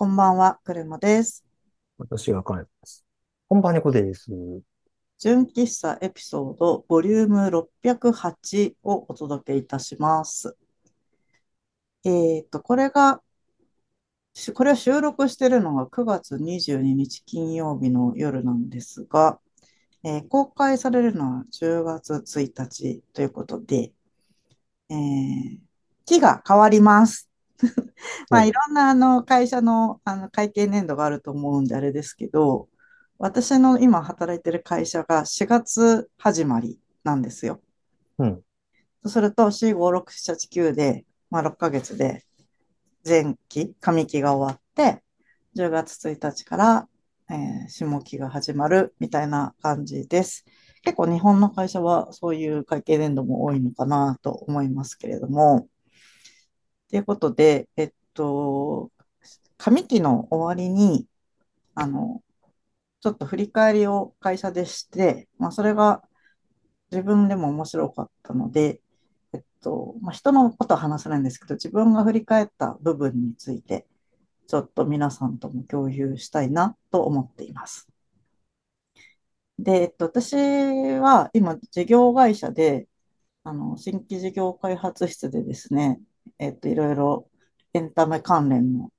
えーこんばんは、くるまです。私が考えます。こんばんは、猫です。純喫茶エピソードボリューム608をお届けいたします。えっと、これが、しこれを収録しているのが9月22日金曜日の夜なんですが、えー公開されるのは10月1日ということで、えー期が変わります。まあ、おいろんなあの会社の、あの会計年度があると思うんであれですけど、私の今働いてる会社が4月始まりなんですよ。うん。そうすると4、5、6、7、8、9で、まあ、6ヶ月で前期、上期が終わって、10月1日から、えー下期が始まるみたいな感じです。結構日本の会社はそういう会計年度も多いのかなと思いますけれども。ということで、えっと、上期の終わりに、あの、ちょっと振り返りを会社でして、まあ、それが自分でも面白かったので、えっと、まあ、人のことは話せないんですけど、自分が振り返った部分について、ちょっと皆さんとも共有したいなと思っています。で、えっと、私は今、事業会社で、あの、新規事業開発室でですね、えっと、いろいろエンタメ関連の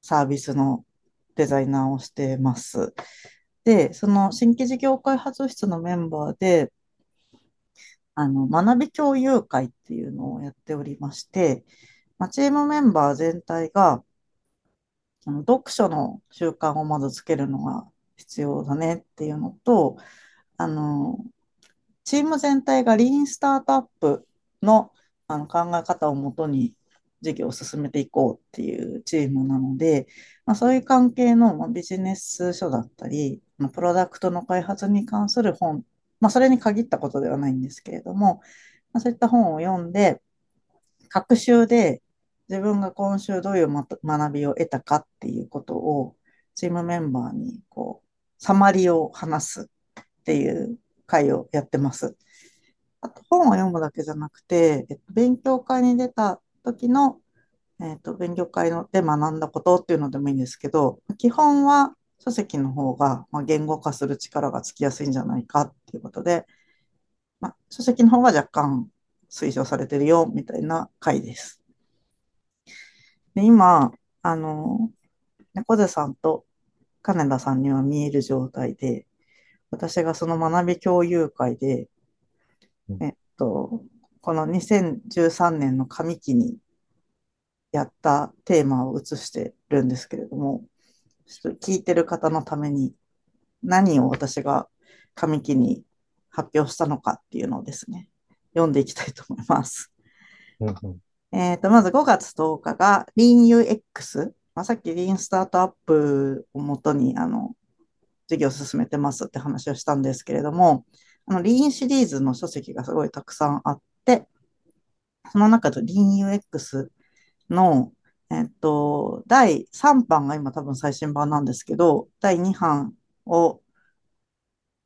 サービスのデザイナーをしてます。で、その新規事業開発室のメンバーで、あの、学び共有会っていうのをやっておりまして、まあ、チームメンバー全体が、あの読書の習慣をまずつけるのが必要だねっていうのと、あの、チーム全体がリーンスタートアップの、あの考え方をもとに事業を進めていこうっていうチームなので、まあ、そういう関係の、ま、ビジネス書だったり、まあプロダクトの開発に関する本、まあ、それに限ったことではないんですけれども、まあ、そういった本を読んで、各週で自分が今週どういう学びを得たかっていうことをチームメンバーにこうサマリを話すっていう会をやってます。あと本を読むだけじゃなくて、えっと、勉強会に出た時の、えっと、勉強会ので学んだことっていうのでもいいんですけど、基本は書籍の方が、ま、言語化する力がつきやすいんじゃないかっていうことで、まあ、書籍の方が若干推奨されてるよみたいな回です。で、今、あの、猫背さんと金田さんには見える状態で、私がその学び共有会で、えっと、この2013年の上期にやったテーマを移してるんですけれども、ちょっと聞いてる方のために何を私が上期に発表したのかっていうのをですね、読んでいきたいと思います。うんうん。えーと、まず5月10日が LeanUX。まあ、さっき Lean スタートアップをもとに、あの、授業を進めてますって話をしたんですけれども、あの、Lean シリーズの書籍がすごいたくさんあって、その中で LeanUX の、えっと、第3版が今多分最新版なんですけど、第2版を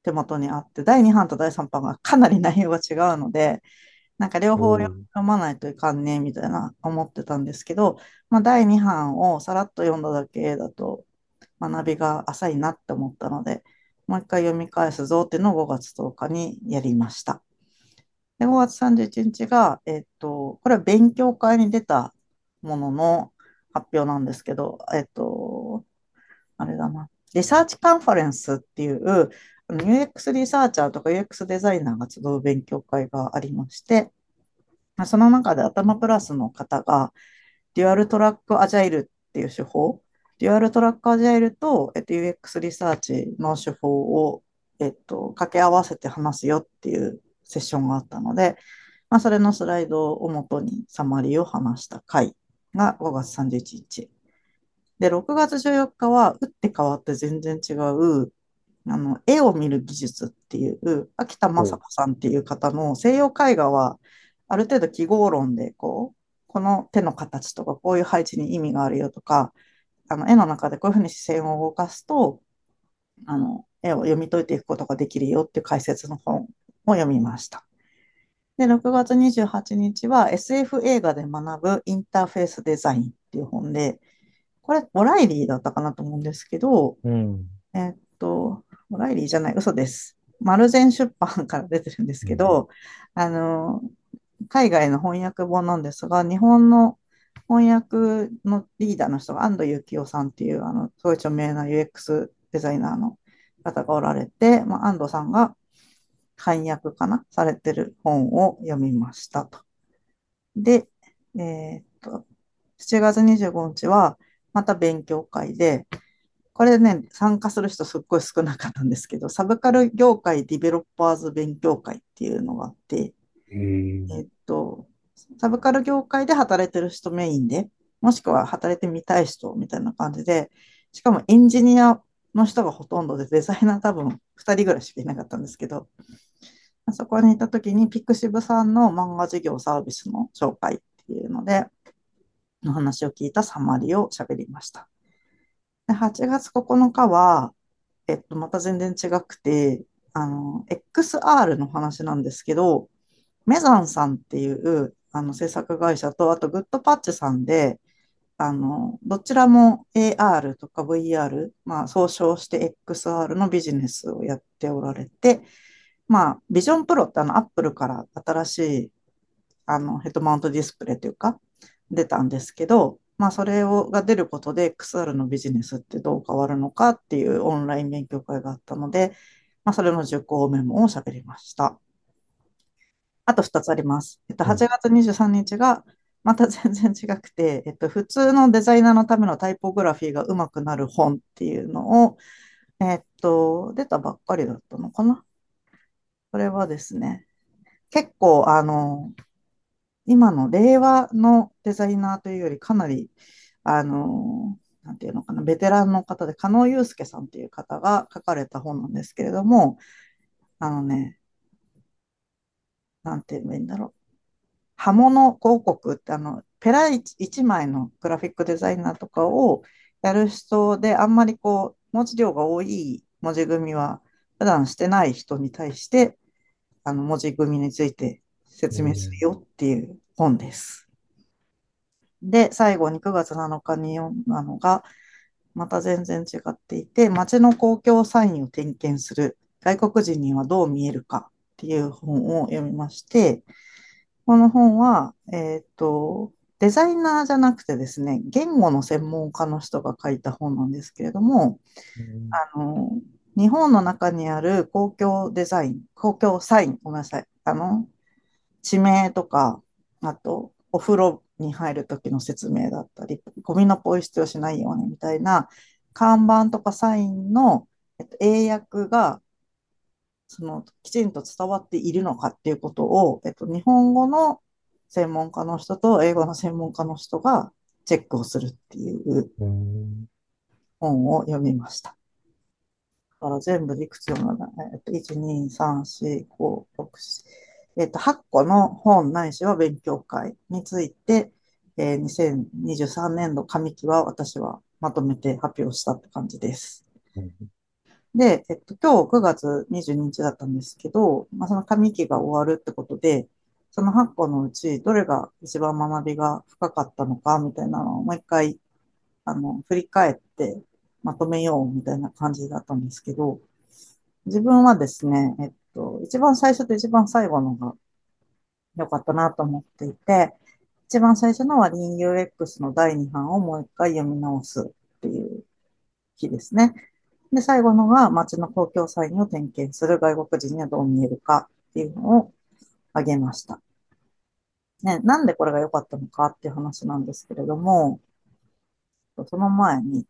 手元にあって、第2版と第3版がかなり内容が違うので、なんか両方読まないといかんね、みたいな思ってたんですけど、まあ、第2版をさらっと読んだだけだと学びが浅いなって思ったので、もう一回読み返すぞっていうのを5月10日にやりました。で、5月31日が、えっと、これは勉強会に出たものの発表なんですけど、えっと、あれだな、リサーチカンファレンスっていう、UX リサーチャーとか UX デザイナーが集う勉強会がありまして、その中で atama plus の方が、 Dual Track Agile っていう手法、 Dual Track Agile と、えっと、UX リサーチの手法を、えっと、掛け合わせて話すよっていうセッションがあったので、まあ、それのスライドをもとにサマリーを話した回が5月31日。で、6月14日は、打って変わって全然違う、あの、絵を見る技術っていう、秋田雅子さんっていう方の西洋絵画は、ある程度記号論で、こう、この手の形とか、こういう配置に意味があるよとか、あの、絵の中でこういうふうに視線を動かすと、あの、絵を読み解いていくことができるよっていう解説の本を読みました。で、6月28日は SF 映画で学ぶインターフェースデザインっていう本で、これ、オライリーだったかなと思うんですけど、うん。えーっと、オライリーじゃない、嘘です。マルゼン出版から出てるんですうん。けど、あの、海外の翻訳本なんですが、日本の翻訳のリーダーの人が安藤幸雄さんっていう、あの、すごい著名な UX デザイナーの方がおられて、まあ、安藤さんが翻訳かなされてる本を読みましたと。で、えーっと、7月25日はまた勉強会で、これね、参加する人すっごい少なかったんですけど、サブカル業界ディベロッパーズ勉強会っていうのがあって、えー、えっと、サブカル業界で働いてる人メインで、もしくは働いてみたい人みたいな感じで、しかもエンジニアの人がほとんどで、デザイナー多分2人ぐらいしかいなかったんですけど、そこにいた時にピクシブさんの漫画事業サービスの紹介っていうので、の話を聞いたサマリを喋りました。で8月9日は、えっと、また全然違くて、あの、XR の話なんですけど、メザンさんっていうあの制作会社と、あとグッドパッチさんで、あの、どちらも AR とか VR、まあ、総称して XR のビジネスをやっておられて、まあ、ビジョンプロってあの、アップルから新しいあのヘッドマウントディスプレイというか、出たんですけど、まあ、それをが出ることで XR のビジネスってどう変わるのかっていうオンライン勉強会があったので、まあ、それの受講メモを喋りました。あと2つあります。えっと、8うん。月23日が、また全然違くて、えっと、普通のデザイナーのためのタイポグラフィーが上手くなる本っていうのを、えっと、出たばっかりだったのかな。これはですね、結構、あの、今の令和のデザイナーというよりかなり、あの、なんていうのかな、ベテランの方で、加納祐介さんっていう方が書かれた本なんですけれども、あのね、なんて言えばいいんだろう。刃物広告ってあの、ペラ1枚のグラフィックデザイナーとかをやる人で、あんまりこう、文字量が多い文字組みは普段してない人に対して、あの、文字組みについて説明する、よっていう本です。で、最後に9月7日に読んだのが、また全然違っていて、街の公共サインを点検する外国人にはどう見えるかっていう本を読みまして、この本は、えっと、デザイナーじゃなくてですね、言語の専門家の人が書いた本なんですけれども、うん。あの、日本の中にある公共デザイン、公共サイン、ごめんなさい、あの、地名とか、あと、お風呂に入る時の説明だったり、ゴミのポイ捨てをしないようにみたいな、看板とかサインの、えっと、英訳がそのきちんと伝わっているのかっていうことを、えっと、日本語の専門家の人と英語の専門家の人がチェックをするっていう。本を読みました。だから全部でいくつ読んだえっと、1、2、3、4、5、6、えっと、8個の本ないしは勉強会について、えー、2023年度上期は私はまとめて発表したって感じです。で、えっと、今日9月22日だったんですけど、まあ、その上期が終わるってことで、その8個のうち、どれが一番学びが深かったのか、みたいなのをもう一回、あの、振り返ってまとめよう、みたいな感じだったんですけど、自分はですね、えっと、一番最初と一番最後のが良かったなと思っていて、一番最初のは LeanUX の第2版をもう一回読み直すっていう日ですね。で、最後のが街の公共サインを点検する外国人にはどう見えるかっていうのを挙げました。ね、なんでこれが良かったのかっていう話なんですけれども、その前に、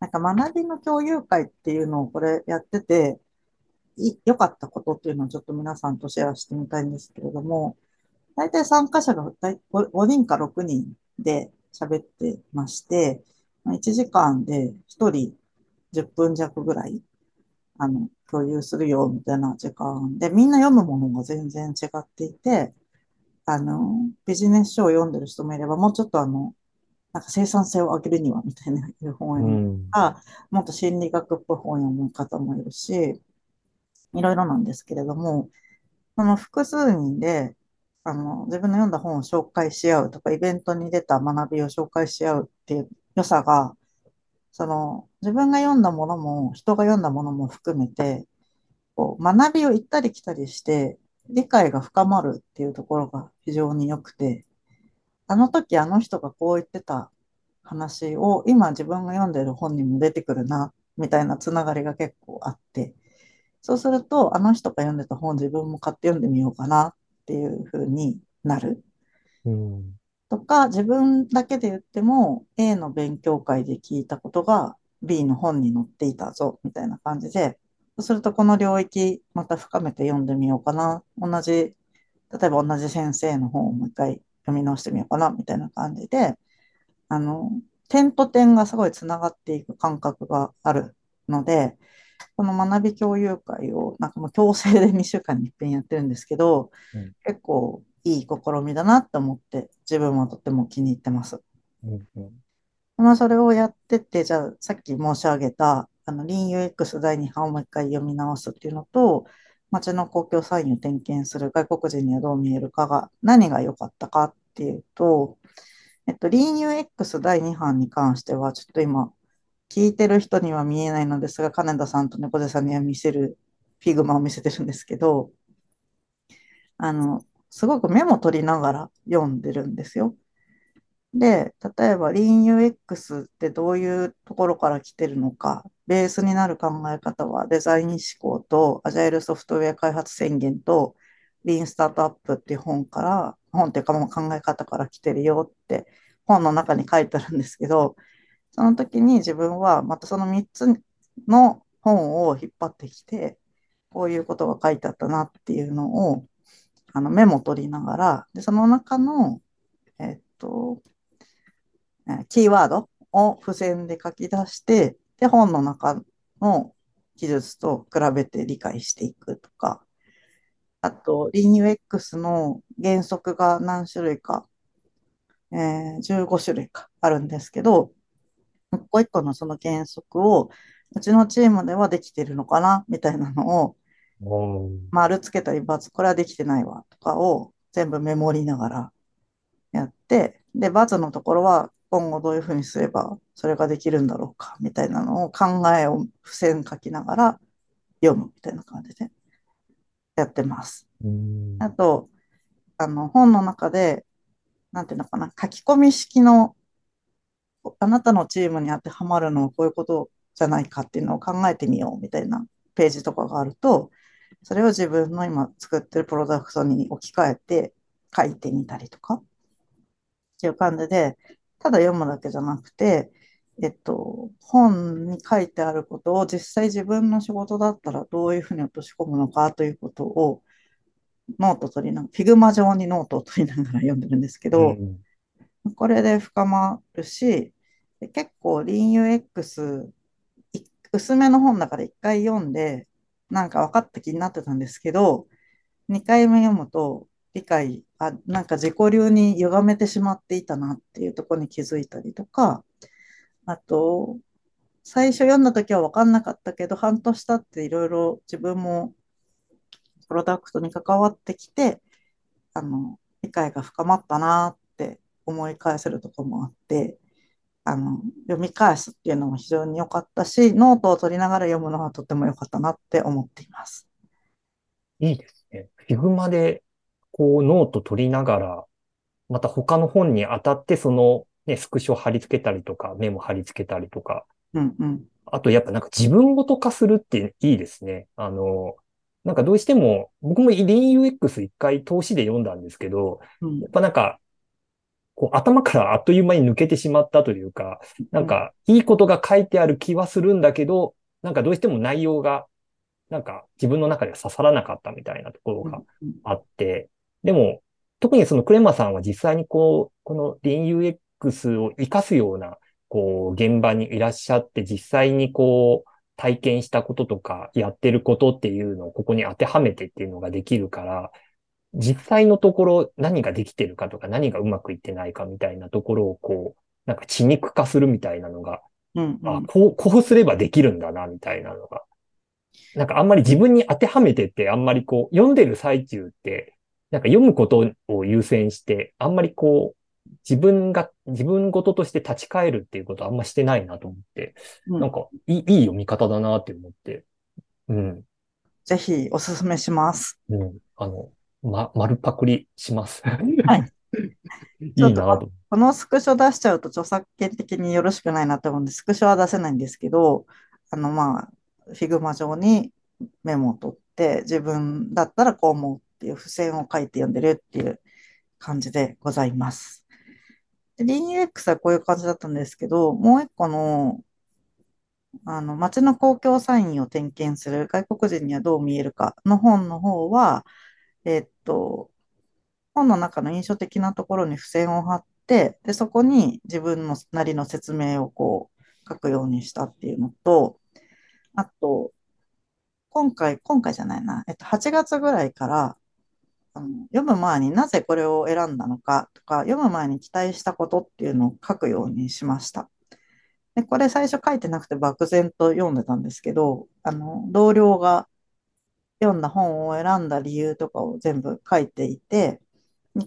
なんか学びの共有会っていうのをこれやってて、良かったことっていうのをちょっと皆さんとシェアしてみたいんですけれども、大体参加者が5人か6人で喋ってまして、1時間で1人10分弱ぐらいあの、共有するよ、みたいな時間で、みんな読むものが全然違っていて、あの、ビジネス書を読んでる人もいれば、もうちょっとあの、なんか生産性を上げるには、みたいな本読むん。か、もっと心理学っぽい本を読む方もいるし、いろいろなんですけれども、その複数人で、あの、自分の読んだ本を紹介し合うとか、イベントに出た学びを紹介し合うっていう良さが、その自分が読んだものも人が読んだものも含めて、こう学びを行ったり来たりして理解が深まるっていうところが非常に良くて、あの時あの人がこう言ってた話を今自分が読んでる本にも出てくるな、みたいなつながりが結構あって、そうするとあの人が読んでた本自分も買って読んでみようかなっていうふうになる。とか、自分だけで言っても A の勉強会で聞いたことが B の本に載っていたぞ、みたいな感じで、そうするとこの領域また深めて読んでみようかな。同じ、例えば同じ先生の本をもう一回読み直してみようかな、みたいな感じで、あの、点と点がすごいつながっていく感覚があるので、この学び共有会をなんかもう強制で 2週間に一遍やってるんですけど、うん結構いい試みだなって思って自分はとっても気に入ってます。うん。うん。まあそれをやってて、じゃあさっき申し上げたあの LeanUX 第2版をもう一回読み直すっていうのと、街の公共サインを点検する外国人にはどう見えるかが何が良かったかっていうと、えっと、LeanUX 第2版に関してはちょっと今聞いてる人には見えないのですが、金田さんと猫背さんには見せる、フィグマを見せてるんですけど、あの、すごくメモ取りながら読んでるんですよ。で、例えば LeanUX ってどういうところから来てるのか、ベースになる考え方はデザイン思考と Agile ソフトウェア開発宣言と Lean スタートアップっていう本から、本っていうかもう考え方から来てるよって本の中に書いてあるんですけど、その時に自分はまたその3つの本を引っ張ってきて、こういうことが書いてあったなっていうのをあのメモを取りながら、で、その中の、えっと、キーワードを付箋で書き出して、で、本の中の記述と比べて理解していくとか、あと、LeanUX の原則が何種類か、えー15種類かあるんですけど、一個一個のその原則を、うちのチームではできてるのかなみたいなのを、丸つけたり×、これはできてないわとかを全部メモりながらやって、で、×のところは今後どういうふうにすればそれができるんだろうかみたいなのを考えを付箋書きながら読むみたいな感じでやってます。うん。あと、あの、本の中で、なんていうのかな、書き込み式のあなたのチームに当てはまるのはこういうことじゃないかっていうのを考えてみようみたいなページとかがあると、それを自分の今作ってるプロダクトに置き換えて書いてみたりとか。っていう感じで、ただ読むだけじゃなくて、えっと、本に書いてあることを実際自分の仕事だったらどういうふうに落とし込むのかということをノート取りながら、フィグマ上にノートを取りながら読んでるんですけど、うん。これで深まるし、で結構 LeanUX い薄めの本だから1回読んで、なんか分かった気になってたんですけど、2回目読むと理解、あ、なんか自己流に歪めてしまっていたなっていうところに気づいたりとか、あと、最初読んだ時は分かんなかったけど、半年経っていろいろ自分もプロダクトに関わってきて、あの、理解が深まったなって思い返せるとこもあって、あの、読み返すっていうのも非常に良かったし、ノートを取りながら読むのはとても良かったなって思っています。いいですね。Figma で、こう、ノート取りながら、また他の本に当たって、その、ね、スクショ貼り付けたりとか、メモ貼り付けたりとか、うんうん。あとやっぱなんか自分ごと化するっていいですね。あの、なんかどうしても、僕も LeanUX 一回投資で読んだんですけど、うんやっぱなんか、こう頭からあっという間に抜けてしまったというか、なんかいいことが書いてある気はするんだけど、なんかどうしても内容が、なんか自分の中では刺さらなかったみたいなところがうん。あって、でも、特にそのクレマさんは実際にこう、この LeanUX を活かすような、こう、現場にいらっしゃって、実際にこう、体験したこととか、やってることっていうのをここに当てはめてっていうのができるから、実際のところ何ができてるかとか何がうまくいってないかみたいなところをこう、なんか血肉化するみたいなのが、うんうん。あ、こう、こうすればできるんだな、みたいなのが。なんかあんまり自分に当てはめてって、あんまりこう、読んでる最中って、なんか読むことを優先して、あんまりこう、自分が、自分ごととして立ち返るっていうことはあんましてないなと思って、うん。なんかいい、いい読み方だなって思って、うん、ぜひおすすめします。うん、あの、ま、丸パクリします。はい。いいなと。このスクショ出しちゃうと著作権的によろしくないなと思うんで、スクショは出せないんですけど、あの、まあ、 Figma 上にメモを取って、自分だったらこう思うっていう付箋を書いて読んでるっていう感じでございます。で、DUX はこういう感じだったんですけど、もう一個の、あの、街の公共サインを点検する外国人にはどう見えるかの本の方は、えっと、本の中の印象的なところに付箋を貼って、で、そこに自分のなりの説明をこう書くようにしたっていうのと、あと、今回、今回じゃないな、えっと、8月ぐらいから、あの読む前になぜこれを選んだのかとか、読む前に期待したことっていうのを書くようにしました。で、これ最初書いてなくて漠然と読んでたんですけど、あの、同僚が読んだ本を選んだ理由とかを全部書いていて、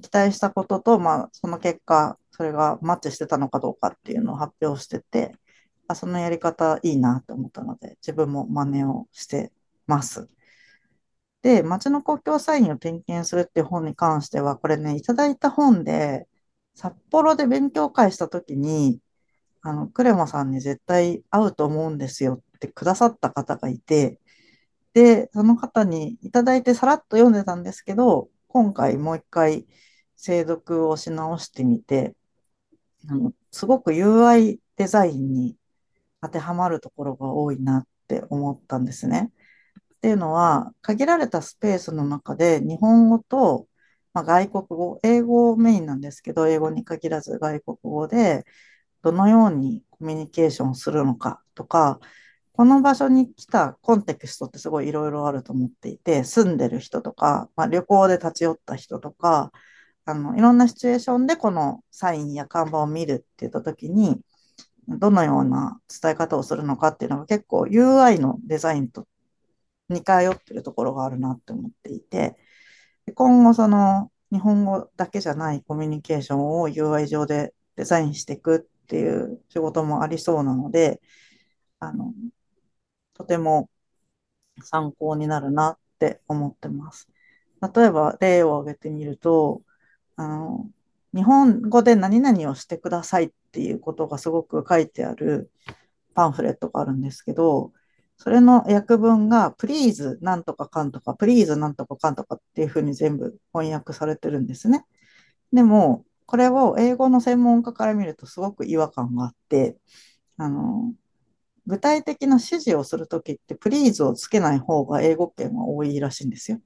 期待したことと、まあ、その結果、それがマッチしてたのかどうかっていうのを発表してて、あ、そのやり方いいなと思ったので、自分も真似をしてます。で、街の公共サインを点検するっていう本に関しては、これね、いただいた本で、札幌で勉強会したときに、あの、クレマさんに絶対合うと思うんですよってくださった方がいて、で、その方にいただいてさらっと読んでたんですけど、今回もう一回精読をし直してみて、あの、すごく UI デザインに当てはまるところが多いなって思ったんですね。っていうのは、限られたスペースの中で日本語と、まあ、外国語、英語メインなんですけど、英語に限らず外国語でどのようにコミュニケーションするのかとか、この場所に来たコンテクストってすごいいろいろあると思っていて、住んでる人とか、まあ、旅行で立ち寄った人とか、あの、いろんなシチュエーションでこのサインや看板を見るって言ったときに、どのような伝え方をするのかっていうのが結構 UI のデザインと似通ってるところがあるなって思っていて、今後その日本語だけじゃないコミュニケーションを UI 上でデザインしていくっていう仕事もありそうなので、あの、とても参考になるなって思ってます。例えば例を挙げてみると、あの、日本語で何々をしてくださいっていうことがすごく書いてあるパンフレットがあるんですけど、それの訳文が please なんとかかんとか please なんとかかんとかっていうふうに全部翻訳されてるんですね。でも、これを英語の専門家から見るとすごく違和感があって、あの、具体的な指示をするときって please をつけない方が英語圏は多いらしいんですよ。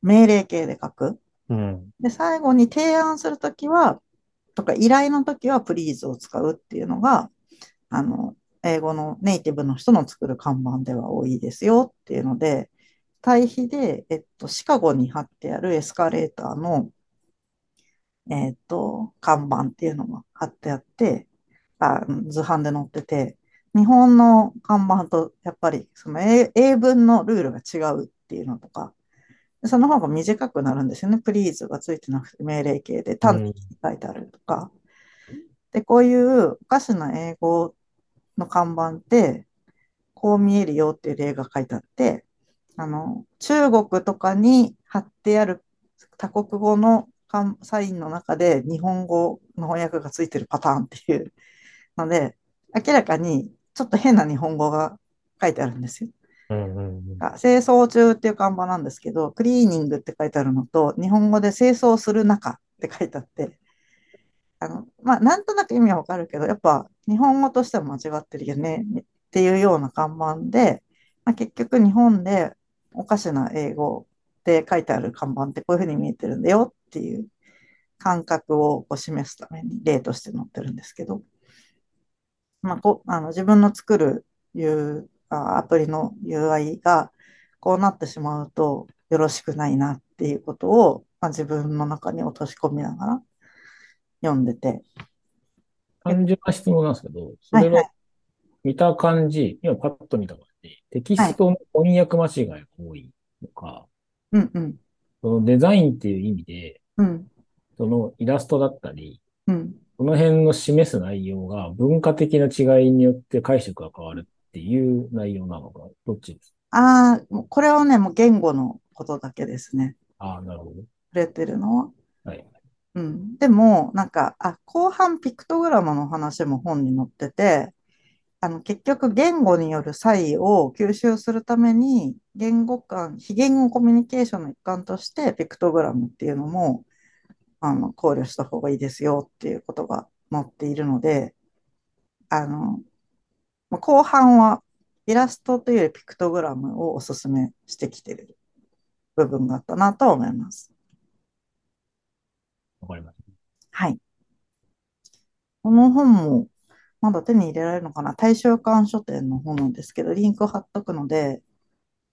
命令形で書く。う。うん。で、最後に提案するときは、とか依頼のときは please を使うっていうのが、あの、英語のネイティブの人の作る看板では多いですよっていうので、対比で、えっと、シカゴに貼ってあるエスカレーターの、えっと、看板っていうのが貼ってあって、あ、図版で載ってて、日本の看板とやっぱりその英文のルールが違うっていうのとか、その方が短くなるんですよね。please がついてなくて命令形で端的に書いてあるとか。で、こういうおかしな英語の看板って、こう見えるよっていう例が書いてあって、あの、中国とかに貼ってある多国語のサインの中で日本語の翻訳がついてるパターンっていうので、明らかにちょっと変な日本語が書いてあるんですよ。うんうんうん。が清掃中っていう看板なんですけど、クリーニングって書いてあるのと、日本語で清掃する中って書いてあって、あの、まあ、なんとなく意味はわかるけど、やっぱ日本語としては間違ってるよねっていうような看板で、まあ、結局日本でおかしな英語で書いてある看板ってこういうふうに見えてるんだよっていう感覚をこう示すために例として載ってるんですけど、まあ、こあの自分の作る U あアプリの UI がこうなってしまうとよろしくないなっていうことを、まあ、自分の中に落とし込みながら読んでて。単純な質問なんですけど、それはいは。はい見た感じ、今パッと見た感じ、テキストの翻訳間違いが多いのか、うんうん。そのデザインっていう意味で、うん。そのイラストだったり、うん。この辺の示す内容が文化的な違いによって解釈が変わるっていう内容なのか、どっちです？ああ、もうこれはね、もう言語のことだけですね。ああ、なるほど。触れてるのは。はい。うん。でも、なんか、あ、後半ピクトグラムの話も本に載ってて、あの、結局言語による差異を吸収するために、言語間、非言語コミュニケーションの一環として、ピクトグラムっていうのも、あの、考慮した方がいいですよっていうことが載っているので、あの、まあ後半はイラストというよりピクトグラムをおすすめしてきてる部分があったなと思います。わかりましはい。この本もまだ手に入れられるのかな？大正館書店の本なんですけど、リンク貼っとくので、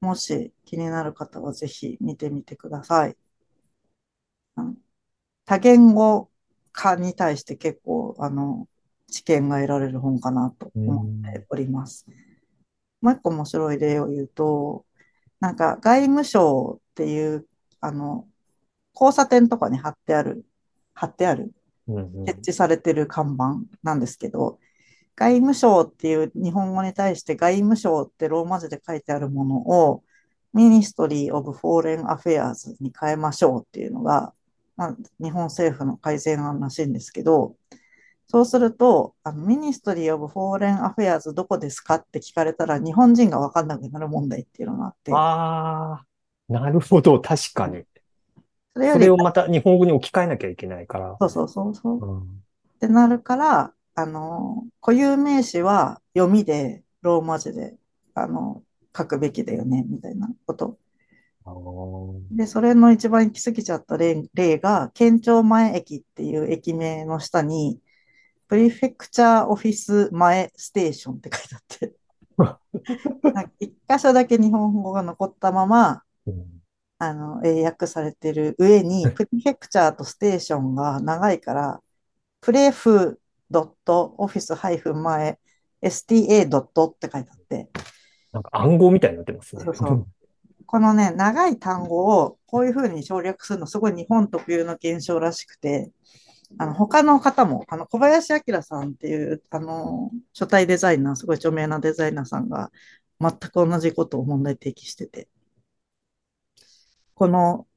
もし気になる方はぜひ見てみてください。うん多言語化に対して結構、あの、知見が得られる本かなと思っております。もう一個面白い例を言うと、なんか外務省っていう、あの、交差点とかに貼ってある、貼ってある設置されてる看板なんですけど、外務省っていう日本語に対して外務省ってローマ字で書いてあるものを Ministry of Foreign Affairs に変えましょうっていうのが、まあ、日本政府の改善案らしいんですけど、そうすると、あの Ministry of Foreign Affairs どこですかって聞かれたら日本人が分かんなくなる問題っていうのがあって、ああ、なるほど、確かに。それそれをまた日本語に置き換えなきゃいけないから。そうそうそうそう。うんってなるから、あの、固有名詞は読みで、ローマ字で、あの、書くべきだよね、みたいなこと。で、それの一番行き過ぎちゃった例例が、県庁前駅っていう駅名の下に、プリフェクチャーオフィス前ステーションって書いてあって、なんか一箇所だけ日本語が残ったまま、うん。あの、英訳されてる上に、プリフェクチャーとステーションが長いから、プレフドットオフィスハイフン前 sta ドットって書いてあって、なんか暗号みたいになってますね。そうそうこのね、長い単語をこういうふうに省略するのすごい日本特有の現象らしくて、あの、他の方も、あの、小林明さんっていう、あの、書体デザイナー、すごい著名なデザイナーさんが全く同じことを問題提起してて、この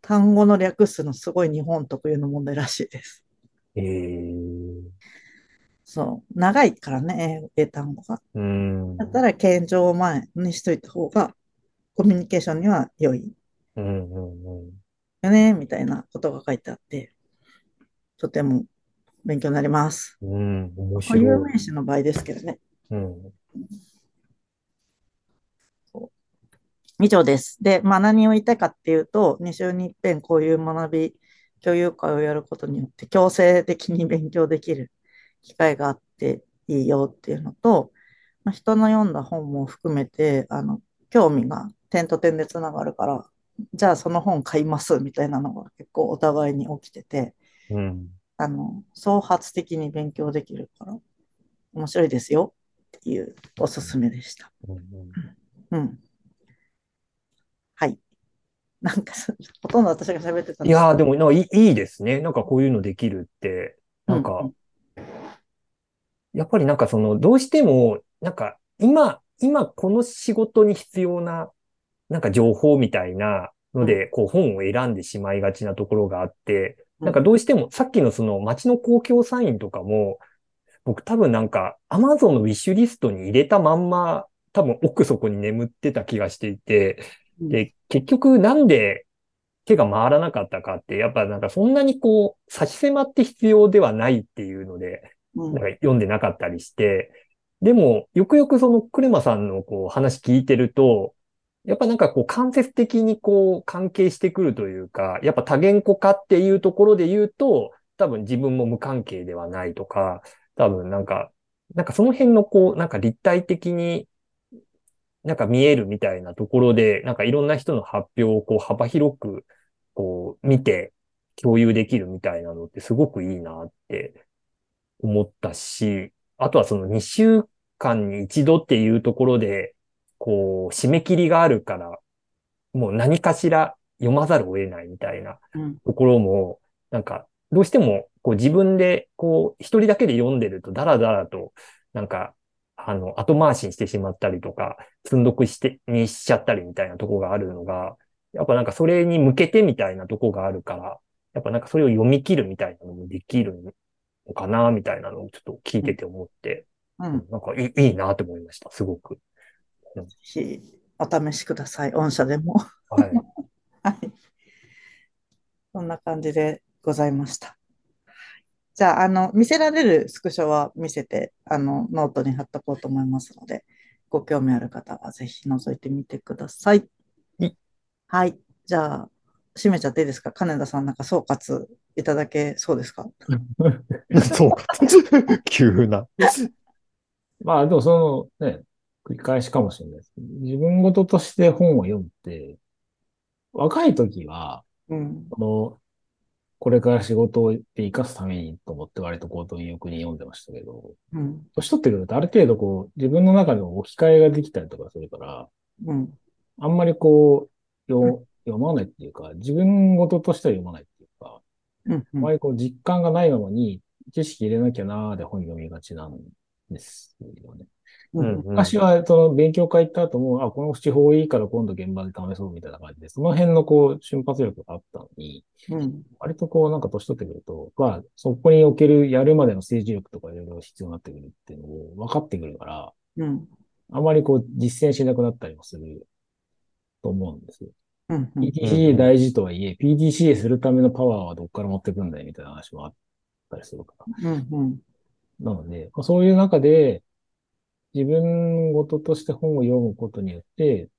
単語の略すのすごい日本特有の問題らしいです。えーそう。長いからね、英英単語が。うんだったら、謙譲前にしといた方が、コミュニケーションには良いうんうんうんよね、みたいなことが書いてあって、とても勉強になります。うん、面固白い。有名詞の場合ですけどね。うん。以上です。で、まあ何を言いたいかっていうと、2週に一遍こういう学び、共有会をやることによって強制的に勉強できる機会があっていいよっていうのと、まあ、人の読んだ本も含めて、あの、興味が点と点でつながるから、じゃあその本買いますみたいなのが結構お互いに起きてて、うん。あの、創発的に勉強できるから、面白いですよっていうおすすめでした。うんうん。はい。なんかそ、ほとんど私が喋ってたいやー、でもなんかいいですね。なんかこういうのできるって。なんかうん、やっぱりなんかその、どうしても、なんか今、今この仕事に必要な、なんか情報みたいなので、こう本を選んでしまいがちなところがあって、なんかどうしても、さっきのその街の公共サインとかも、僕多分なんか Amazon のウィッシュリストに入れたまんま、多分奥底に眠ってた気がしていて、うん。で、結局なんで手が回らなかったかって、やっぱなんかそんなにこう、差し迫って必要ではないっていうので、うん。なんか読んでなかったりして、でも、よくよくそのクレマさんのこう話聞いてると、やっぱなんかこう間接的にこう関係してくるというか、やっぱ多言語化っていうところで言うと、多分自分も無関係ではないとか、多分なんか、なんかその辺のこう、なんか立体的になんか見えるみたいなところで、なんかいろんな人の発表をこう幅広くこう見て共有できるみたいなのってすごくいいなって思ったし、あとはその2週間に一度っていうところで、こう締め切りがあるから、もう何かしら読まざるを得ないみたいなうん。ところも、なんか、どうしても、こう自分で、こう、一人だけで読んでると、だらだらと、なんか、あの、後回しにしてしまったりとか、積んどくして、にしちゃったりみたいなとこがあるのが、やっぱなんかそれに向けてみたいなとこがあるから、やっぱなんかそれを読み切るみたいなのもできるのかな、みたいなのをちょっと聞いてて思って、うん、なんかいいいいなと思いました、すごく。ぜひ、お試しください、御社でも。はい。はい。そんな感じでございました。じゃあ、あの、見せられるスクショは見せて、あの、ノートに貼っとこうと思いますので、ご興味ある方はぜひ覗いてみてください。はい。じゃあ、閉めちゃっていいですか？金田さん、なんか総括いただけそうですか？総括？急な。まあ、でもそのね、繰り返しかもしれないです。自分事として本を読むって、若い時は、うん、この、これから仕事で活かすためにと思って割とこう貪欲に読んでましたけど、うん、年取ってくるとある程度こう自分の中でも置き換えができたりとかするから、うん、あんまりこう、よ読まないっていうか、自分事としては読まないっていうか、うん、あまりこう実感がないままに知識入れなきゃなーで本読みがちなんですよね。うん昔は、その勉強会行った後も、あ、この手法いいから今度現場で試そうみたいな感じで、その辺のこう、瞬発力があったのに、うん、割とこう、なんか年取ってくると、まあ、そこにおけるやるまでの政治力とかいろいろ必要になってくるっていうのを分かってくるから、うん、あまりこう、実践しなくなったりもすると思うんですよ。PDCA 大事とはいえ、PDCA するためのパワーはどっから持ってくんだよみたいな話もあったりするから。うんうん、なので、そういう中で、自分ごととして本を読むことによって、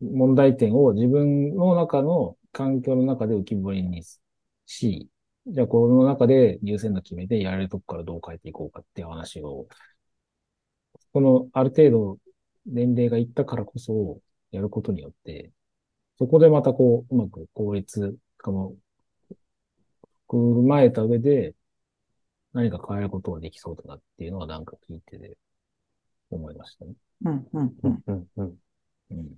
問題点を自分の中の環境の中で浮き彫りにし、じゃあこの中で優先度決めてやれるとこからどう変えていこうかっていう話を、このある程度年齢がいったからこそやることによって、そこでまたこう、うまく効率化も踏まえた上で何か変えることができそうだなっていうのはなんか聞いてて。思いましたね。うんうんうんうんうん。うん、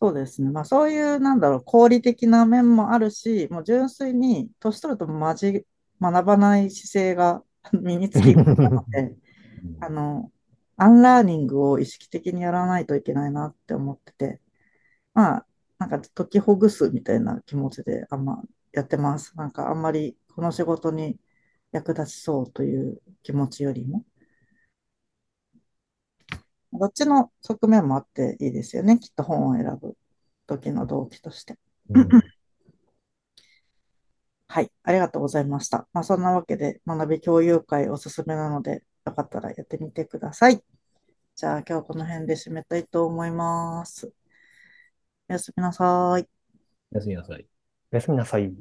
そうですね。まあそういう、なんだろう、合理的な面もあるし、もう純粋に年取るとまじ学ばない姿勢が 身につきるので、あの、アンラーニングを意識的にやらないといけないなって思ってて、まあ、なんか解きほぐすみたいな気持ちであんまやってます。なんかあんまりこの仕事に役立ちそうという気持ちよりも、どっちの側面もあっていいですよね。きっと本を選ぶ時の動機として。うん、はい、ありがとうございました。まあ、そんなわけで、学び共有会おすすめなので、よかったらやってみてください。じゃあ、今日はこの辺で締めたいと思います。おやすみなさい。おやすみなさい。おやすみなさい。